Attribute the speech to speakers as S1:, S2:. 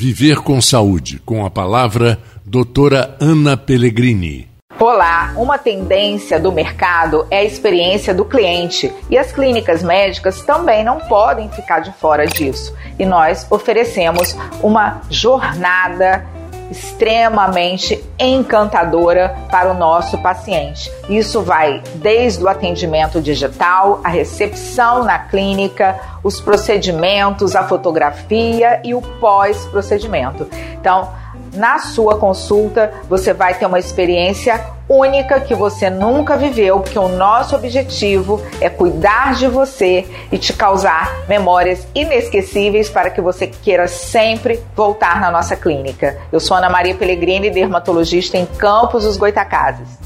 S1: Viver com Saúde, com a palavra doutora Ana Pellegrini.
S2: Olá, uma tendência do mercado é a experiência do cliente e as clínicas médicas também não podem ficar de fora disso. E nós oferecemos uma jornada extremamente encantadora para o nosso paciente. Isso vai desde o atendimento digital, a recepção na clínica, os procedimentos, a fotografia e o pós-procedimento. Então, na sua consulta, você vai ter uma experiência única que você nunca viveu, porque o nosso objetivo é cuidar de você e te causar memórias inesquecíveis para que você queira sempre voltar na nossa clínica. Eu sou Ana Maria Pellegrini, dermatologista em Campos dos Goitacazes.